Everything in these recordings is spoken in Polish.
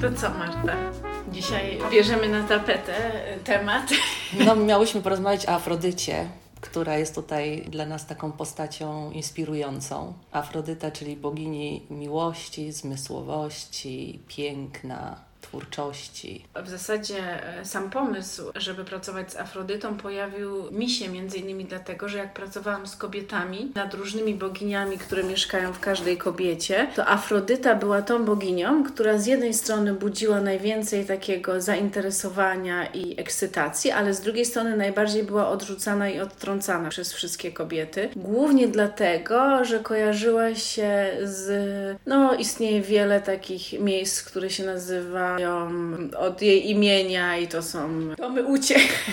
To co, Marta? Dzisiaj bierzemy na tapetę temat. No, miałyśmy porozmawiać o Afrodycie, która jest tutaj dla nas taką postacią inspirującą. Afrodyta, czyli bogini miłości, zmysłowości, piękna, twórczości. W zasadzie e, sam pomysł, żeby pracować z Afrodytą pojawił mi się między innymi dlatego, że jak pracowałam z kobietami nad różnymi boginiami, które mieszkają w każdej kobiecie, to Afrodyta była tą boginią, która z jednej strony budziła najwięcej takiego zainteresowania i ekscytacji, ale z drugiej strony najbardziej była odrzucana i odtrącana przez wszystkie kobiety. Głównie dlatego, że kojarzyła się z... No, istnieje wiele takich miejsc, które się nazywa od jej imienia i to są domy uciech.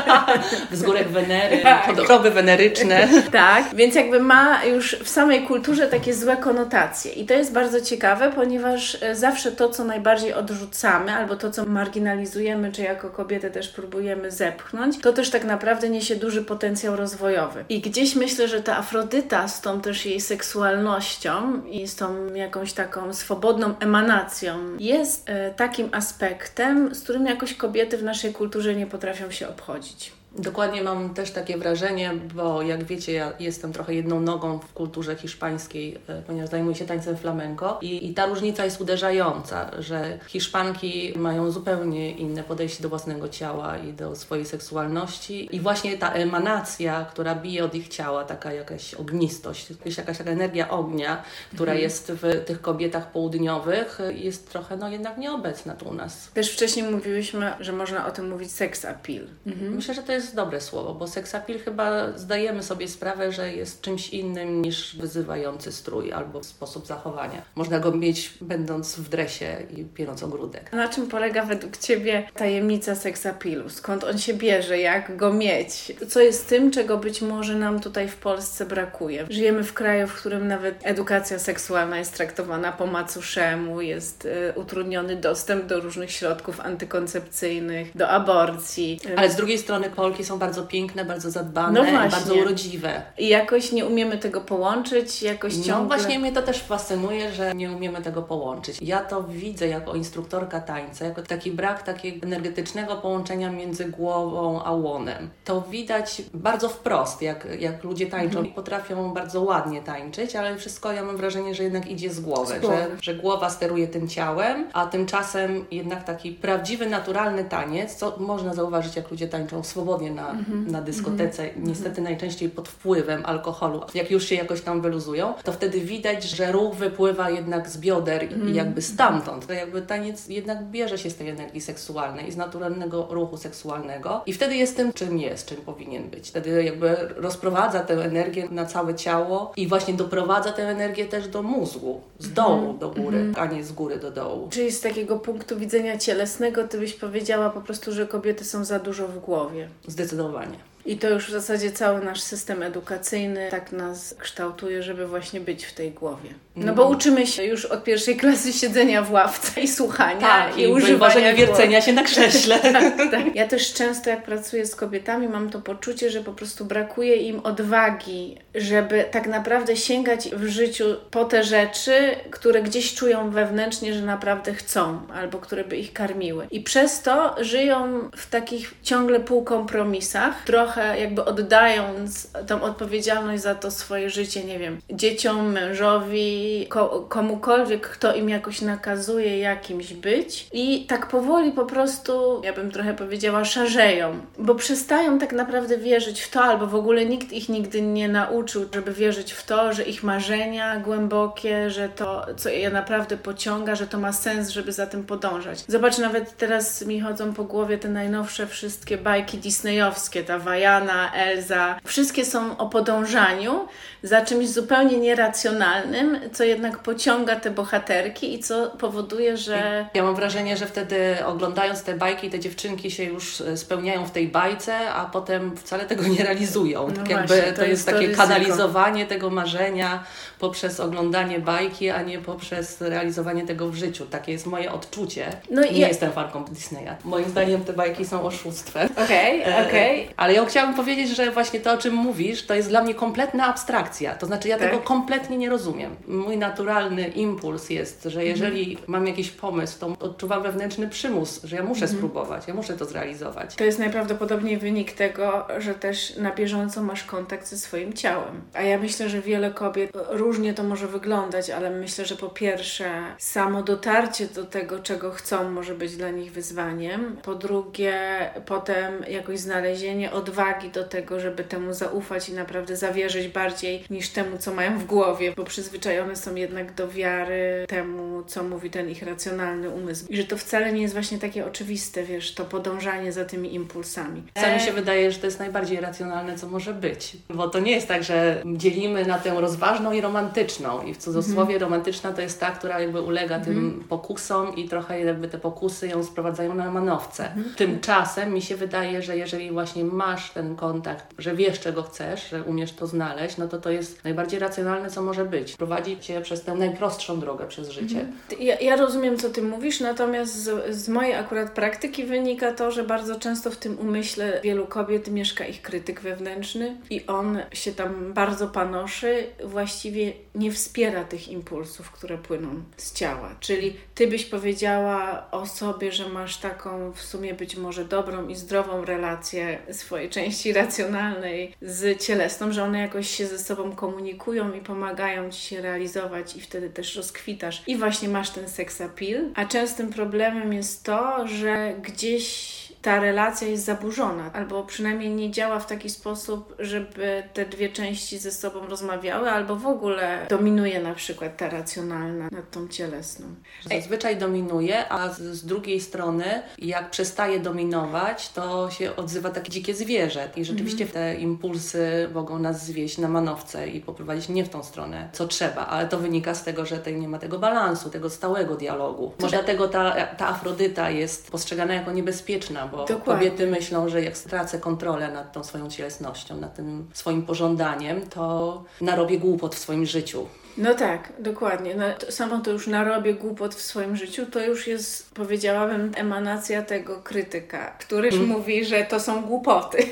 Wzgórek Wenery, choroby weneryczne. tak, więc jakby ma już w samej kulturze takie złe konotacje. I to jest bardzo ciekawe, ponieważ e, zawsze to, co najbardziej odrzucamy, albo to, co marginalizujemy, czy jako kobiety też próbujemy zepchnąć, to też tak naprawdę niesie duży potencjał rozwojowy. I gdzieś myślę, że ta Afrodyta z tą też jej seksualnością i z tą jakąś taką swobodną emanacją jest e, takim aspektem, z którym jakoś kobiety w naszej kulturze nie potrafią się obchodzić. Dokładnie mam też takie wrażenie, bo jak wiecie, ja jestem trochę jedną nogą w kulturze hiszpańskiej, e, ponieważ zajmuję się tańcem flamenco i, i ta różnica jest uderzająca, że Hiszpanki mają zupełnie inne podejście do własnego ciała i do swojej seksualności i właśnie ta emanacja, która bije od ich ciała, taka jakaś ognistość, jakaś taka energia ognia, która mhm. jest w tych kobietach południowych, jest trochę no jednak nieobecna tu u nas. Też wcześniej mówiłyśmy, że można o tym mówić sex appeal. Mhm. Myślę, że to jest jest dobre słowo, bo seksapil chyba zdajemy sobie sprawę, że jest czymś innym niż wyzywający strój albo sposób zachowania. Można go mieć będąc w dresie i pieląc ogródek. Na czym polega według Ciebie tajemnica seksapilu? Skąd on się bierze? Jak go mieć? Co jest tym, czego być może nam tutaj w Polsce brakuje? Żyjemy w kraju, w którym nawet edukacja seksualna jest traktowana po macuszemu, jest y, utrudniony dostęp do różnych środków antykoncepcyjnych, do aborcji. Ale z drugiej strony Polska Są bardzo piękne, bardzo zadbane, no bardzo urodziwe. I jakoś nie umiemy tego połączyć, jakoś no ciągle... No właśnie mnie to też fascynuje, że nie umiemy tego połączyć. Ja to widzę jako instruktorka tańca, jako taki brak takiego energetycznego połączenia między głową a łonem. To widać bardzo wprost, jak, jak ludzie tańczą mhm. i potrafią bardzo ładnie tańczyć, ale wszystko ja mam wrażenie, że jednak idzie z głowy, z że, że głowa steruje tym ciałem, a tymczasem jednak taki prawdziwy, naturalny taniec, co można zauważyć, jak ludzie tańczą swobodnie na, mm-hmm. na dyskotece, mm-hmm. niestety najczęściej pod wpływem alkoholu. Jak już się jakoś tam wyluzują, to wtedy widać, że ruch wypływa jednak z bioder i mhm. jakby stamtąd. To jakby taniec jednak bierze się z tej energii seksualnej, z naturalnego ruchu seksualnego i wtedy jest tym, czym jest, czym powinien być. Wtedy jakby rozprowadza tę energię na całe ciało i właśnie doprowadza tę energię też do mózgu, z dołu mhm. do góry, a nie z góry do dołu. Czyli z takiego punktu widzenia cielesnego, ty byś powiedziała po prostu, że kobiety są za dużo w głowie. Zdecydowanie. I to już w zasadzie cały nasz system edukacyjny tak nas kształtuje, żeby właśnie być w tej głowie. No bo mhm. uczymy się już od pierwszej klasy siedzenia w ławce i słuchania tak, i, i używania wiercenia się na krześle. tak, tak. Ja też często jak pracuję z kobietami mam to poczucie, że po prostu brakuje im odwagi, żeby tak naprawdę sięgać w życiu po te rzeczy, które gdzieś czują wewnętrznie, że naprawdę chcą, albo które by ich karmiły. I przez to żyją w takich ciągle półkompromisach, trochę jakby oddając tą odpowiedzialność za to swoje życie, nie wiem, dzieciom, mężowi, ko komukolwiek, kto im jakoś nakazuje jakimś być i tak powoli po prostu, ja bym trochę powiedziała, szarzeją, bo przestają tak naprawdę wierzyć w to, albo w ogóle nikt ich nigdy nie nauczył, żeby wierzyć w to, że ich marzenia głębokie, że to, co je naprawdę pociąga, że to ma sens, żeby za tym podążać. Zobacz, nawet teraz mi chodzą po głowie te najnowsze wszystkie bajki disneyowskie, ta Waja Diana, Elza, wszystkie są o podążaniu za czymś zupełnie nieracjonalnym, co jednak pociąga te bohaterki i co powoduje, że. Ja mam wrażenie, że wtedy oglądając te bajki, te dziewczynki się już e, spełniają w tej bajce, a potem wcale tego nie realizują. No tak jakby to, to, jest, takie kanalizowanie tego marzenia poprzez oglądanie bajki, a nie poprzez realizowanie tego w życiu. Takie jest moje odczucie. No nie ja... jestem fanką Disneya. Moim zdaniem te bajki są oszustwem. Okej, okay, okej. Okay. Ale ja chciałabym powiedzieć, że właśnie to, o czym mówisz, to jest dla mnie kompletna abstrakcja. To znaczy ja tak? tego kompletnie nie rozumiem. Mój naturalny impuls jest, że mhm. jeżeli mhm. mam jakiś pomysł, to odczuwam wewnętrzny przymus, że ja muszę mhm. spróbować, ja muszę to zrealizować. To jest najprawdopodobniej wynik tego, że też na bieżąco masz kontakt ze swoim ciałem. A ja myślę, że wiele kobiet różnie to może wyglądać, ale myślę, że po pierwsze samo dotarcie do tego, czego chcą, może być dla nich wyzwaniem. Po drugie, potem jakoś znalezienie odwagi do tego, żeby temu zaufać i naprawdę zawierzyć bardziej niż temu, co mają w głowie, bo przyzwyczajone są jednak do wiary temu, co mówi ten ich racjonalny umysł. I że to wcale nie jest właśnie takie oczywiste, wiesz, to podążanie za tymi impulsami. Sami się wydaje, że to jest najbardziej racjonalne, co może być. Bo to nie jest tak, że dzielimy na tę rozważną i romantyczną. I w cudzysłowie mm. romantyczna to jest ta, która jakby ulega mm. tym mhm. pokusom i trochę jakby te pokusy ją sprowadzają na manowce. Mm. Tymczasem mi się wydaje, że jeżeli właśnie masz ten kontakt, że wiesz, czego chcesz, że umiesz to znaleźć, no to to jest najbardziej racjonalne, co może być. Prowadzić cię przez tę najprostszą drogę przez życie. Mhm. Ja, ja, rozumiem, co ty mówisz, natomiast z, z mojej akurat praktyki wynika to, że bardzo często w tym umyśle wielu kobiet mieszka ich krytyk wewnętrzny i on się tam bardzo panoszy, właściwie nie wspiera tych impulsów, które płyną z ciała. Czyli ty byś powiedziała o sobie, że masz taką w sumie być może dobrą i zdrową relację swojej części racjonalnej z cielesną, że one jakoś się ze sobą komunikują i pomagają ci się realizować i wtedy też rozkwitasz. I właśnie masz ten sex appeal. A częstym problemem jest to, że gdzieś ta relacja jest zaburzona, albo przynajmniej nie działa w taki sposób, żeby te dwie części ze sobą rozmawiały, albo w ogóle dominuje na przykład ta racjonalna nad tą cielesną. Zazwyczaj dominuje, a z, z drugiej strony, jak przestaje dominować, to się odzywa takie dzikie zwierzę. I rzeczywiście mhm. te impulsy mogą nas zwieść na manowce i poprowadzić nie w tą stronę, co trzeba, ale to wynika z tego, że tutaj nie ma tego balansu, tego stałego dialogu. Może dlatego ta, ta Afrodyta jest postrzegana jako niebezpieczna, bo Dokładnie. kobiety myślą, że jak stracę kontrolę nad tą swoją cielesnością, nad tym swoim pożądaniem, to narobię głupot w swoim życiu. No tak, dokładnie. No, to, samo to już narobię głupot w swoim życiu, to już jest, powiedziałabym, emanacja tego krytyka, który mm. mówi, że to są głupoty.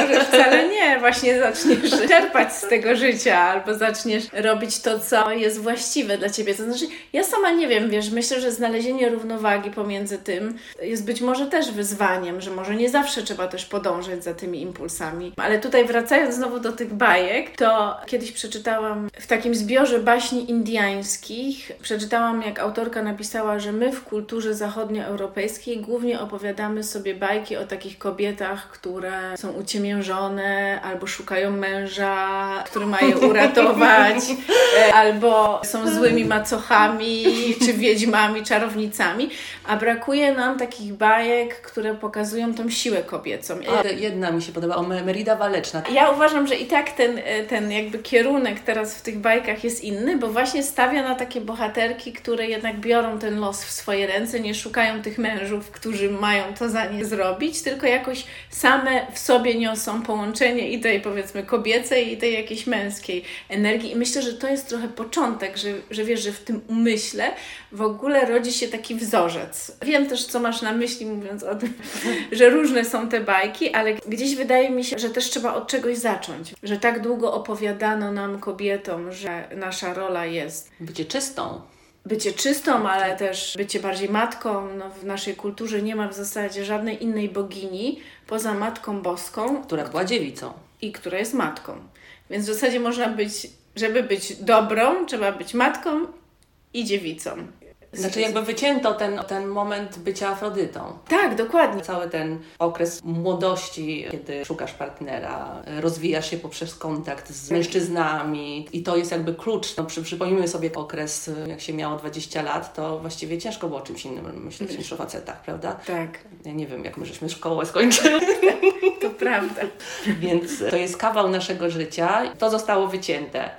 Może wcale nie, właśnie zaczniesz czerpać z tego życia albo zaczniesz robić to, co jest właściwe dla ciebie. To znaczy, ja sama nie wiem, wiesz, myślę, że znalezienie równowagi pomiędzy tym jest być może też wyzwaniem, że może nie zawsze trzeba też podążać za tymi impulsami. Ale tutaj wracając znowu do tych bajek, to kiedyś przeczytałam w takim zbiorze baśni indiańskich przeczytałam, jak autorka napisała, że my w kulturze zachodnioeuropejskiej głównie opowiadamy sobie bajki o takich kobietach, które są uciemiężone albo szukają męża, który ma je uratować, e, albo są złymi macochami, czy wiedźmami, czarownicami, a brakuje nam takich bajek, które pokazują tą siłę kobiecą. A, jedna mi się podoba, o Merida Waleczna. Ja uważam, że i tak ten, e, ten jakby kierunek teraz w w tych bajkach jest inny, bo właśnie stawia na takie bohaterki, które jednak biorą ten los w swoje ręce, nie szukają tych mężów, którzy mają to za nie zrobić, tylko jakoś same w sobie niosą połączenie i tej powiedzmy kobiecej i tej jakiejś męskiej energii. I myślę, że to jest trochę początek, że, że wiesz, że w tym umyśle w ogóle rodzi się taki wzorzec. Wiem też, co masz na myśli, mówiąc o tym, że różne są te bajki, ale gdzieś wydaje mi się, że też trzeba od czegoś zacząć. Że tak długo opowiadano nam kobietom, że nasza rola jest bycie czystą. Bycie czystą, ale też bycie bardziej matką. No, w naszej kulturze nie ma w zasadzie żadnej innej bogini poza Matką Boską, która była dziewicą i która jest matką. Więc w zasadzie można być, żeby być dobrą, trzeba być matką i dziewicą. Znaczy jakby wycięto ten, ten moment bycia Afrodytą. Tak, dokładnie. Cały ten okres młodości, kiedy szukasz partnera, rozwijasz się poprzez kontakt z mężczyznami i to jest jakby klucz. No, przy, przypomnijmy sobie okres, jak się miało 20 lat, to właściwie ciężko było o czymś innym myśleć niż o facetach, prawda? Tak. Ja nie wiem, jak my żeśmy szkołę skończyli. To prawda. Więc to jest kawał naszego życia. To zostało wycięte.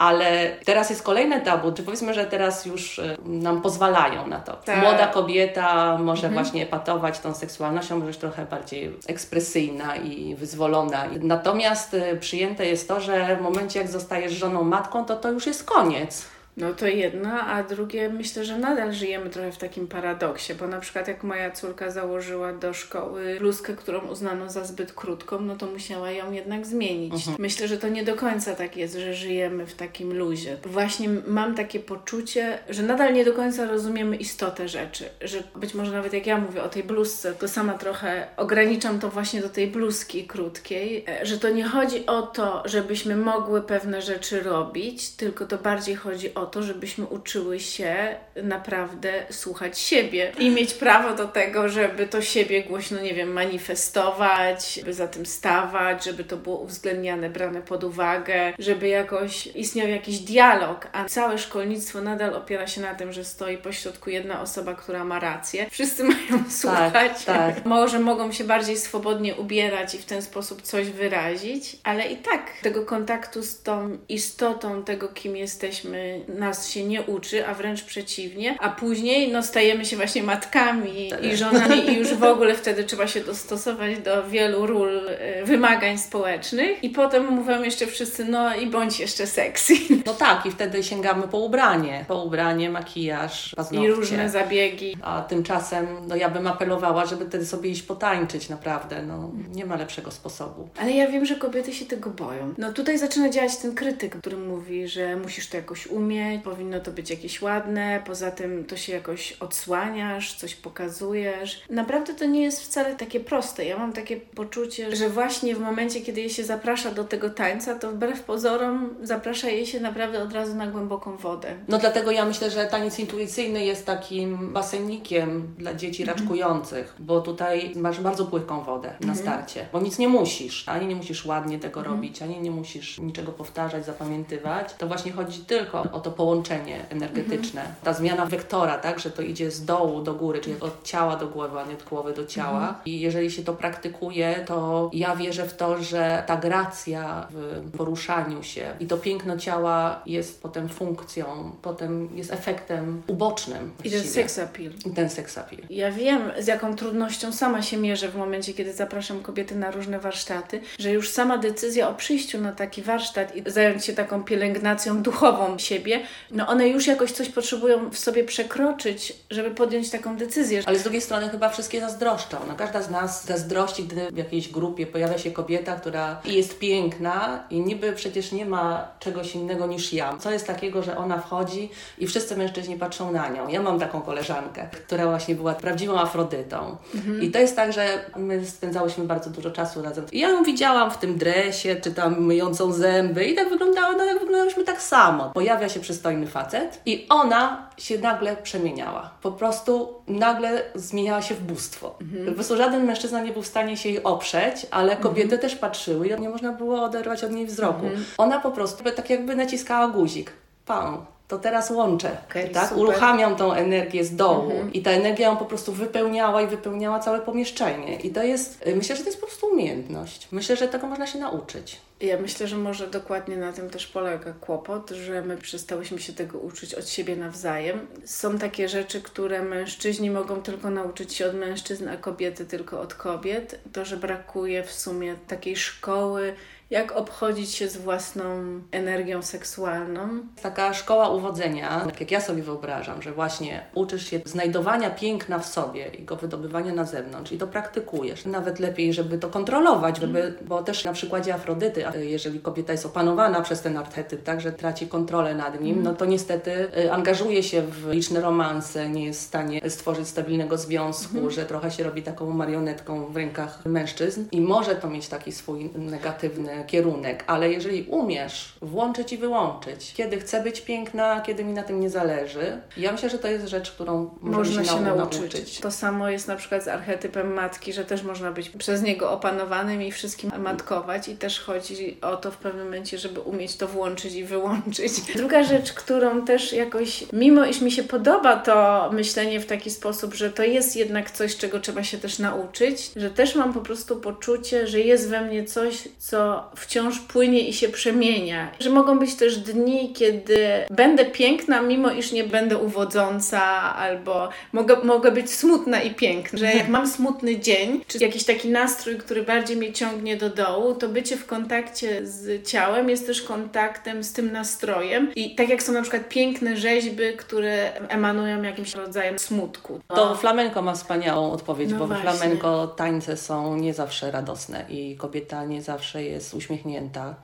Ale teraz jest kolejne tabu, czy powiedzmy, że teraz już e, nam pozwalają na to. Tak. Młoda kobieta może właśnie epatować tą seksualnością, może być trochę bardziej ekspresyjna i wyzwolona. Natomiast e, przyjęte jest to, że w momencie jak zostajesz żoną matką, to to już jest koniec. No to jedno, a drugie myślę, że nadal żyjemy trochę w takim paradoksie, bo na przykład jak moja córka założyła do szkoły bluzkę, którą uznano za zbyt krótką, no to musiała ją jednak zmienić. Myślę, że to nie do końca tak jest, że żyjemy w takim luzie. Właśnie mam takie poczucie, że nadal nie do końca rozumiemy istotę rzeczy, że być może nawet jak ja mówię o tej bluzce, to sama trochę ograniczam to właśnie do tej bluzki krótkiej, że to nie chodzi o to, żebyśmy mogły pewne rzeczy robić, tylko to bardziej chodzi o to, żebyśmy uczyły się naprawdę słuchać siebie i mieć prawo do tego, żeby to siebie głośno, nie wiem, manifestować, żeby za tym stawać, żeby to było uwzględniane, brane pod uwagę, żeby jakoś istniał jakiś dialog, a całe szkolnictwo nadal opiera się na tym, że stoi pośrodku jedna osoba, która ma rację. Wszyscy mają słuchać. tak. Może mogą się bardziej swobodnie ubierać i w ten sposób coś wyrazić, ale i tak tego kontaktu z tą istotą tego, kim jesteśmy, nas się nie uczy, a wręcz przeciwnie, a później no, stajemy się właśnie matkami i żonami i już w ogóle wtedy trzeba się dostosować do wielu ról, e, wymagań społecznych i potem mówią jeszcze wszyscy, no i bądź jeszcze sexy. No tak, i wtedy sięgamy po ubranie. Po ubranie, makijaż, paznokcie. I różne zabiegi. A tymczasem no ja bym apelowała, żeby wtedy sobie iść potańczyć naprawdę. No, nie ma lepszego sposobu. Ale ja wiem, że kobiety się tego boją. No tutaj zaczyna działać ten krytyk, który mówi, że musisz to jakoś umieć, powinno to być jakieś ładne, poza tym to się jakoś odsłaniasz, coś pokazujesz. Naprawdę to nie jest wcale takie proste. Ja mam takie poczucie, że właśnie w momencie, kiedy je się zaprasza do tego tańca, to wbrew pozorom zaprasza je się naprawdę od razu na głęboką wodę. No dlatego ja myślę, że taniec intuicyjny jest takim basennikiem dla dzieci raczkujących, bo tutaj masz bardzo płytką wodę na starcie, bo nic nie musisz, ani nie musisz ładnie tego robić, ani nie musisz niczego powtarzać, zapamiętywać. To właśnie chodzi tylko o to połączenie energetyczne, ta zmiana wektora, tak, że to idzie z dołu do góry, czyli od ciała do głowy, a nie od głowy do ciała. I jeżeli się to praktykuje, to ja wierzę w to, że ta gracja w poruszaniu się i to piękno ciała jest potem funkcją, potem jest efektem ubocznym. I ten sex appeal. I ten seks appeal. Ja wiem, z jaką trudnością sama się mierzę w momencie, kiedy zapraszam kobiety na różne warsztaty, że już sama decyzja o przyjściu na taki warsztat i zająć się taką pielęgnacją duchową siebie, no one już jakoś coś potrzebują w sobie przekroczyć, żeby podjąć taką decyzję. Ale z drugiej strony chyba wszystkie zazdroszczą. No, każda z nas zazdrości, gdy w jakiejś grupie pojawia się kobieta, która jest piękna i niby przecież nie ma czegoś innego niż ja. Co jest takiego, że ona wchodzi i wszyscy mężczyźni patrzą na nią. Ja mam taką koleżankę, która właśnie była prawdziwą Afrodytą. I to jest tak, że my spędzałyśmy bardzo dużo czasu razem. I ja ją widziałam w tym dresie, czy tam myjącą zęby i tak wyglądała, no jak wyglądałyśmy tak samo. Pojawia się przystojny facet i ona się nagle przemieniała. Po prostu nagle zmieniała się w bóstwo. Po prostu żaden mężczyzna nie był w stanie się jej oprzeć, ale kobiety też patrzyły i nie można było oderwać od niej wzroku. Ona po prostu tak jakby naciskała guzik. Pam. To teraz łączę, Okej, tak? super. Uruchamiam tą energię z dołu i ta energia ją po prostu wypełniała i wypełniała całe pomieszczenie. I to jest, y, myślę, że to jest po prostu umiejętność. Myślę, że tego można się nauczyć. Ja myślę, że może dokładnie na tym też polega kłopot, że my przestałyśmy się tego uczyć od siebie nawzajem. Są takie rzeczy, które mężczyźni mogą tylko nauczyć się od mężczyzn, a kobiety tylko od kobiet. To, że brakuje w sumie takiej szkoły, jak obchodzić się z własną energią seksualną. Taka szkoła uwodzenia, tak jak ja sobie wyobrażam, że właśnie uczysz się znajdowania piękna w sobie i go wydobywania na zewnątrz i to praktykujesz. Nawet lepiej, żeby to kontrolować, żeby, bo też na przykładzie Afrodyty, y, jeżeli kobieta jest opanowana przez ten archetyp, tak, że traci kontrolę nad nim, no to niestety y, angażuje się w liczne romanse, nie jest w stanie stworzyć stabilnego związku, że trochę się robi taką marionetką w rękach mężczyzn i może to mieć taki swój negatywny kierunek, ale jeżeli umiesz włączyć i wyłączyć, kiedy chcę być piękna, kiedy mi na tym nie zależy, ja myślę, że to jest rzecz, którą Można się, się nau- nauczyć. To samo jest na przykład z archetypem matki, że też można być przez niego opanowanym i wszystkim matkować i też chodzi o to w pewnym momencie, żeby umieć to włączyć i wyłączyć. Druga rzecz, którą też jakoś, mimo iż mi się podoba to myślenie w taki sposób, że to jest jednak coś, czego trzeba się też nauczyć, że też mam po prostu poczucie, że jest we mnie coś, co wciąż płynie i się przemienia. Że mogą być też dni, kiedy będę piękna, mimo iż nie będę uwodząca, albo mogę, mogę być smutna i piękna. Że jak mam smutny dzień, czy jakiś taki nastrój, który bardziej mnie ciągnie do dołu, to bycie w kontakcie z ciałem jest też kontaktem z tym nastrojem. I tak jak są na przykład piękne rzeźby, które emanują jakimś rodzajem smutku. To flamenko ma wspaniałą odpowiedź, No bo właśnie. w flamenko tańce są nie zawsze radosne i kobieta nie zawsze jest uśmiechnięta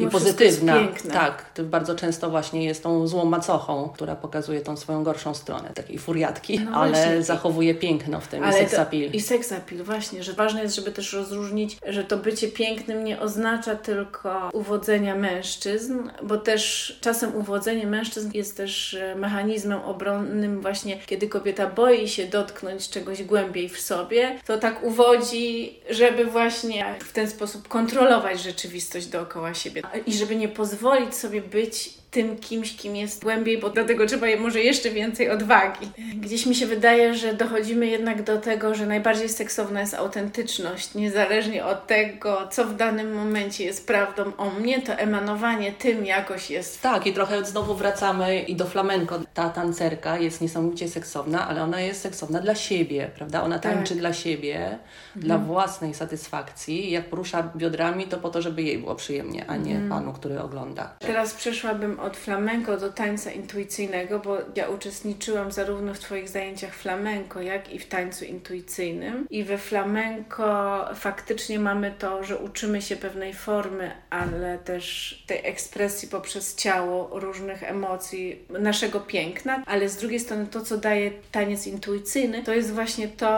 i pozytywna. Jest. Tak, to bardzo często właśnie jest tą złą macochą, która pokazuje tą swoją gorszą stronę, takiej furiatki, No ale właśnie. zachowuje piękno w tym i Ale to- appeal. I appeal, właśnie, że ważne jest, żeby też rozróżnić, że to bycie pięknym nie oznacza tylko uwodzenia mężczyzn, bo też czasem uwodzenie mężczyzn jest też e, mechanizmem obronnym właśnie, kiedy kobieta boi się dotknąć czegoś głębiej w sobie, to tak uwodzi, żeby właśnie w ten sposób kontrolować rzeczywistość dookoła siebie i żeby nie pozwolić sobie być tym kimś, kim jest głębiej, bo dlatego trzeba je- może jeszcze więcej odwagi. Gdzieś mi się wydaje, że dochodzimy jednak do tego, że najbardziej seksowna jest autentyczność, niezależnie od tego, co w danym momencie jest prawdą o mnie, to emanowanie tym jakoś jest. Tak, i trochę znowu wracamy i do flamenko. Ta tancerka jest niesamowicie seksowna, ale ona jest seksowna dla siebie, prawda? Ona Tak. tańczy dla siebie, dla własnej satysfakcji. Jak porusza biodrami, to po to, żeby jej było przyjemnie, a nie panu, który ogląda. Teraz przeszłabym od flamenko do tańca intuicyjnego, bo ja uczestniczyłam zarówno w Twoich zajęciach flamenko, jak i w tańcu intuicyjnym. I we flamenko faktycznie mamy to, że uczymy się pewnej formy, ale też tej ekspresji poprzez ciało, różnych emocji, naszego piękna. Ale z drugiej strony to, co daje taniec intuicyjny, to jest właśnie to,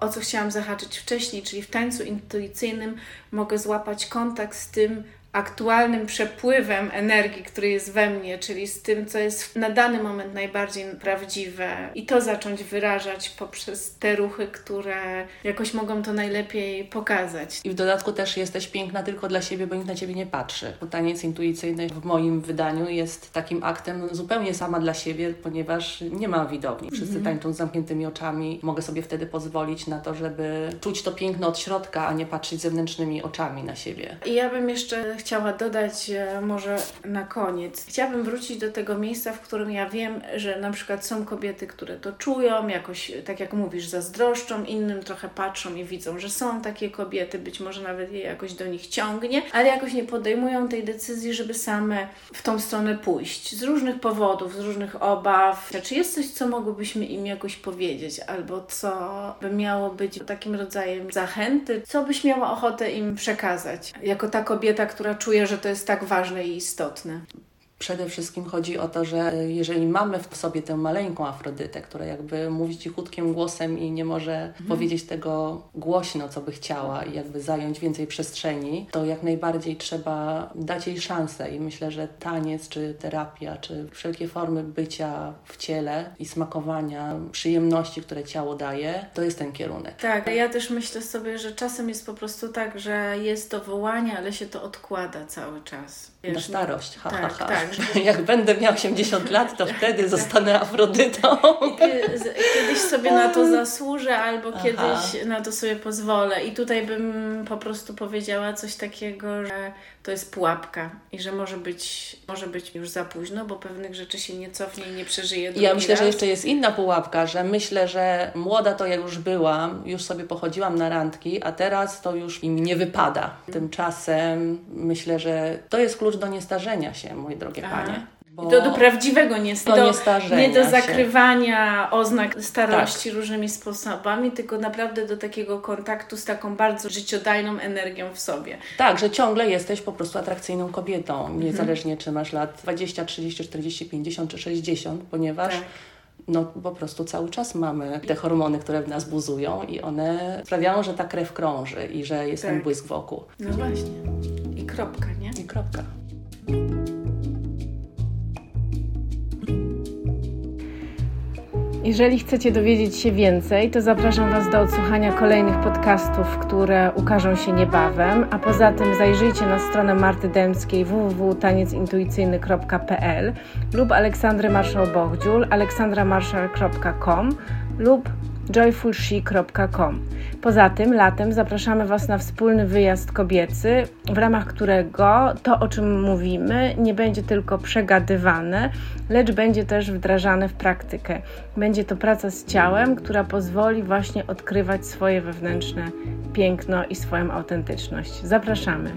o- co chciałam zahaczyć wcześniej, czyli w tańcu intuicyjnym mogę złapać kontakt z tym, aktualnym przepływem energii, który jest we mnie, czyli z tym, co jest na dany moment najbardziej prawdziwe i to zacząć wyrażać poprzez te ruchy, które jakoś mogą to najlepiej pokazać. I w dodatku też jesteś piękna tylko dla siebie, bo nikt na ciebie nie patrzy. Bo Taniec intuicyjny w moim wydaniu jest takim aktem zupełnie sama dla siebie, ponieważ nie ma widowni. Wszyscy tańczą z zamkniętymi oczami. Mogę sobie wtedy pozwolić na to, żeby czuć to piękno od środka, a nie patrzeć zewnętrznymi oczami na siebie. I ja bym jeszcze chciała dodać e, może na koniec. Chciałabym wrócić do tego miejsca, w którym ja wiem, że na przykład są kobiety, które to czują, jakoś, tak jak mówisz, zazdroszczą, innym trochę patrzą i widzą, że są takie kobiety, być może nawet je jakoś do nich ciągnie, ale jakoś nie podejmują tej decyzji, żeby same w tą stronę pójść. Z różnych powodów, z różnych obaw. Czy jest coś, co mogłybyśmy im jakoś powiedzieć, albo co by miało być takim rodzajem zachęty, co byś miała ochotę im przekazać, jako ta kobieta, która czuje, że to jest tak ważne i istotne. Przede wszystkim chodzi o to, że jeżeli mamy w sobie tę maleńką Afrodytę, która jakby mówi cichutkim głosem i nie może powiedzieć tego głośno, co by chciała i jakby zająć więcej przestrzeni, to jak najbardziej trzeba dać jej szansę i myślę, że taniec, czy terapia, czy wszelkie formy bycia w ciele i smakowania przyjemności, które ciało daje, to jest ten kierunek. Tak, ja też myślę sobie, że czasem jest po prostu tak, że jest to wołanie, ale się to odkłada cały czas. Na Wiesz, starość, ha, tak, ha, ha. tak. Jak będę miał 80 lat, to wtedy zostanę Afrodytą. Kiedyś sobie na to zasłużę, albo Aha. kiedyś na to sobie pozwolę. I tutaj bym po prostu powiedziała coś takiego, że to jest pułapka i że może być, może być już za późno, bo pewnych rzeczy się nie cofnie i nie przeżyje Ja myślę, że raz. jeszcze jest inna pułapka, że myślę, że młoda to ja już byłam, już sobie pochodziłam na randki, a teraz to już im nie wypada. Tymczasem myślę, że to jest klucz do niestarzenia się, moje drogie Aha. panie. Bo do, do prawdziwego nie, do, nie do zakrywania się. oznak starości tak. różnymi sposobami, tylko naprawdę do takiego kontaktu z taką bardzo życiodajną energią w sobie. Tak, że ciągle jesteś po prostu atrakcyjną kobietą, mhm. niezależnie czy masz lat 20, 30, 40, 50 czy 60, ponieważ tak no po prostu cały czas mamy te hormony, które w nas buzują i one sprawiają, że ta krew krąży i że jest tak. ten błysk wokół. No właśnie. I kropka, nie? I kropka. Jeżeli chcecie dowiedzieć się więcej, to zapraszam Was do odsłuchania kolejnych podcastów, które ukażą się niebawem, a poza tym zajrzyjcie na stronę Marty Dębskiej www.taniecintuicyjny.pl lub Aleksandry Marszał-Bochdziul aleksandramarszal.com lub joyfulshe.com. Poza tym latem zapraszamy Was na wspólny wyjazd kobiecy, w ramach którego to, o czym mówimy, nie będzie tylko przegadywane, lecz będzie też wdrażane w praktykę. Będzie to praca z ciałem, która pozwoli właśnie odkrywać swoje wewnętrzne piękno i swoją autentyczność. Zapraszamy.